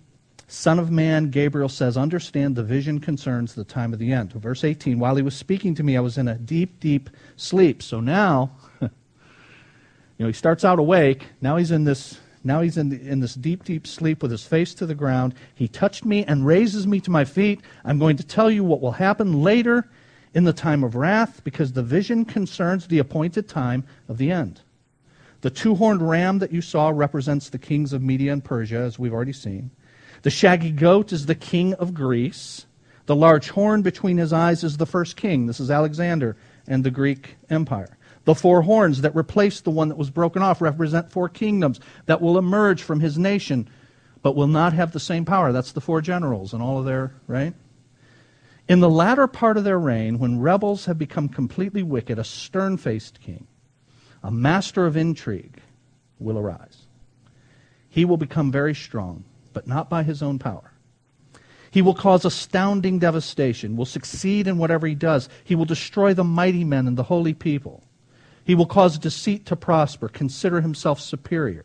S1: Son of man, Gabriel says, Understand the vision concerns the time of the end. Verse 18, While he was speaking to me, I was in a deep, deep sleep. So now, you know, he starts out awake. Now he's in this. Now he's in, the, in this deep, deep sleep with his face to the ground. He touched me and raises me to my feet. I'm going to tell you what will happen later in the time of wrath because the vision concerns the appointed time of the end. The two horned ram that you saw represents the kings of Media and Persia, as we've already seen. The shaggy goat is the king of Greece. The large horn between his eyes is the first king. This is Alexander and the Greek Empire. The four horns that replace the one that was broken off represent four kingdoms that will emerge from his nation, but will not have the same power. That's the four generals and all of their, right? In the latter part of their reign, when rebels have become completely wicked, a stern faced king a master of intrigue will arise. He will become very strong, but not by his own power. He will cause astounding devastation, will succeed in whatever he does. He will destroy the mighty men and the holy people. He will cause deceit to prosper, consider himself superior.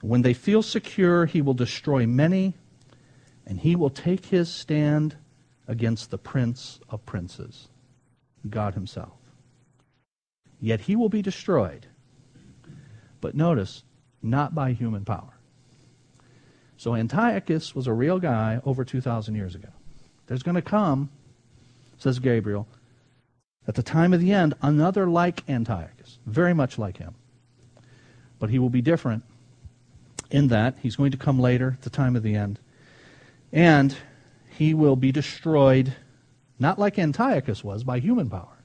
S1: When they feel secure, he will destroy many, and he will take his stand against the prince of princes, God himself. Yet he will be destroyed. But notice, not by human power. So Antiochus was a real guy over 2,000 years ago. There's going to come, says Gabriel, at the time of the end, another like Antiochus, very much like him. But he will be different in that he's going to come later at the time of the end. And he will be destroyed, not like Antiochus was, by human power,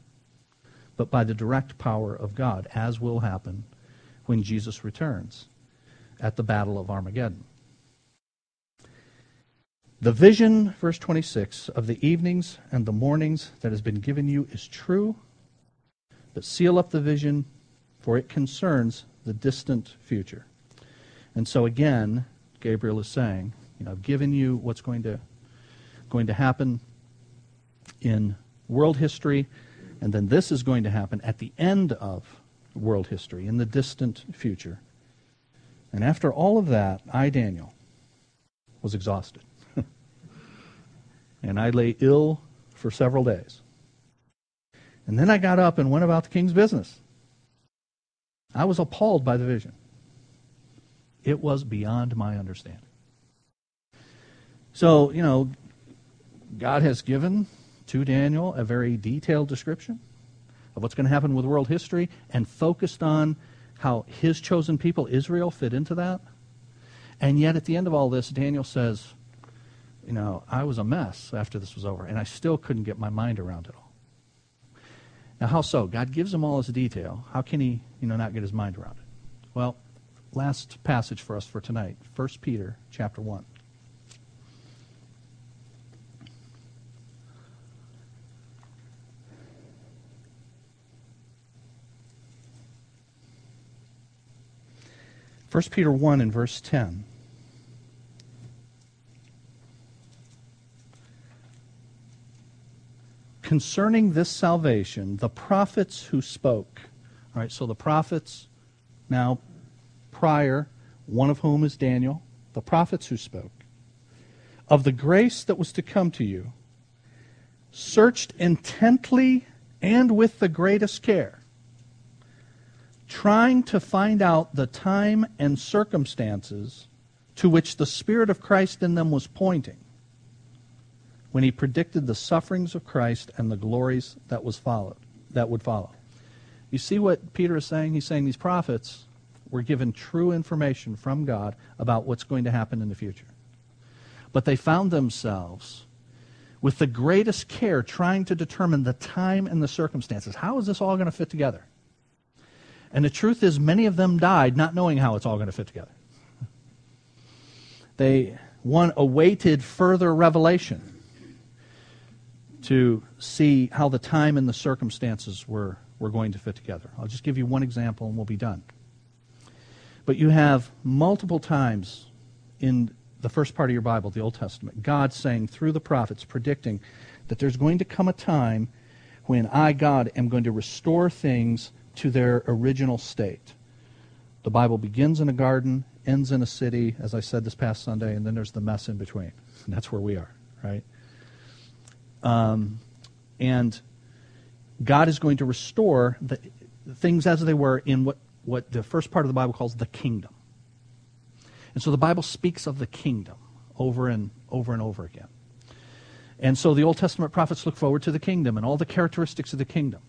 S1: but by the direct power of God, as will happen when Jesus returns at the Battle of Armageddon. The vision, verse 26, of the evenings and the mornings that has been given you is true, but seal up the vision, for it concerns the distant future. And so again, Gabriel is saying, you know, I've given you what's going to going to happen in world history, and then this is going to happen at the end of world history, in the distant future. And after all of that, I, Daniel, was exhausted and I lay ill for several days. And then I got up and went about the king's business. I was appalled by the vision. It was beyond my understanding. So, you know, God has given to Daniel a very detailed description of what's going to happen with world history and focused on how his chosen people, Israel, fit into that. And yet, at the end of all this, Daniel says, you know, I was a mess after this was over, and I still couldn't get my mind around it all. Now, how so? God gives him all his detail. How can he, you know, not get his mind around it? Well, last passage for us for tonight, 1 Peter chapter 1. First Peter 1 and verse 10. Concerning this salvation, the prophets who spoke. All right, so the prophets, now prior, one of whom is Daniel, the prophets who spoke, of the grace that was to come to you, searched intently and with the greatest care, trying to find out the time and circumstances to which the Spirit of Christ in them was pointing when he predicted the sufferings of Christ and the glories that was followed that would follow. You see what Peter is saying? He's saying these prophets were given true information from God about what's going to happen in the future. But they found themselves with the greatest care trying to determine the time and the circumstances. How is this all going to fit together? And the truth is, many of them died not knowing how it's all going to fit together. They, one, awaited further revelation to see how the time and the circumstances were, were going to fit together. I'll just give you one example and we'll be done. But you have multiple times in the first part of your Bible, the Old Testament, God saying through the prophets, predicting that there's going to come a time when I, God, am going to restore things to their original state. The Bible begins in a garden, ends in a city, as I said this past Sunday, and then there's the mess in between. And that's where we are, right? Um, and God is going to restore the, things as they were in what, what the first part of the Bible calls the kingdom. And so the Bible speaks of the kingdom over and over and over again. And so the Old Testament prophets look forward to the kingdom and all the characteristics of the kingdom.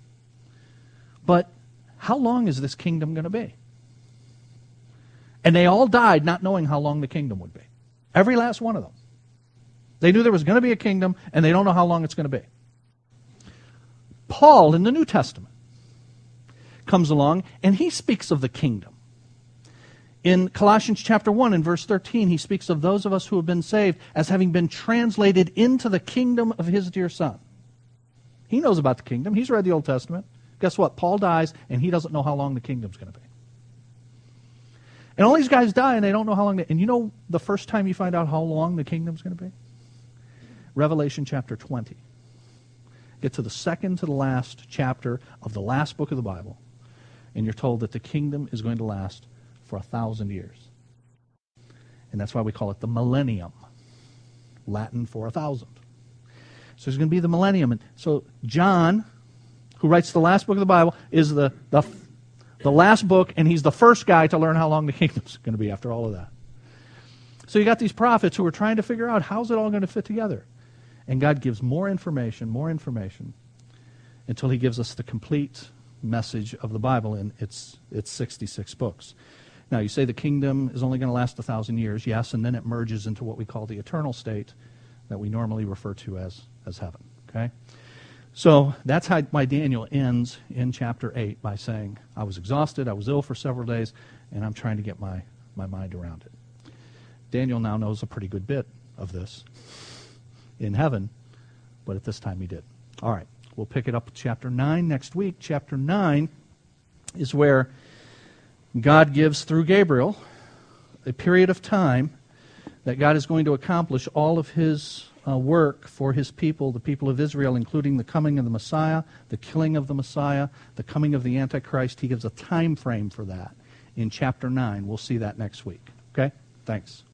S1: But how long is this kingdom going to be? And they all died not knowing how long the kingdom would be. Every last one of them. They knew there was going to be a kingdom, and they don't know how long it's going to be. Paul in the New Testament comes along, and he speaks of the kingdom. In Colossians chapter 1 and verse 13, he speaks of those of us who have been saved as having been translated into the kingdom of his dear Son. He knows about the kingdom. He's read the Old Testament. Guess what? Paul dies, and he doesn't know how long the kingdom's going to be. And all these guys die, and they don't know how long. They, and you know the first time you find out how long the kingdom's going to be? Revelation chapter 20. Get to the second to the last chapter of the last book of the Bible, and you're told that the kingdom is going to last for a thousand years. And that's why we call it the millennium, Latin for a thousand. So it's going to be the millennium. And so John, who writes the last book of the Bible, is the, the, the last book, and he's the first guy to learn how long the kingdom's going to be after all of that. So you got these prophets who are trying to figure out how's it all going to fit together. And God gives more information, more information, until he gives us the complete message of the Bible in its, its 66 books. Now, you say the kingdom is only going to last a thousand years, yes, and then it merges into what we call the eternal state that we normally refer to as, as heaven. Okay? So that's how my Daniel ends in chapter 8 by saying, I was exhausted, I was ill for several days, and I'm trying to get my, my mind around it. Daniel now knows a pretty good bit of this in heaven, but at this time he did. All right, we'll pick it up with chapter 9 next week. Chapter 9 is where God gives through Gabriel a period of time that God is going to accomplish all of his uh, work for his people, the people of Israel, including the coming of the Messiah, the killing of the Messiah, the coming of the Antichrist. He gives a time frame for that in chapter 9. We'll see that next week. Okay? Thanks.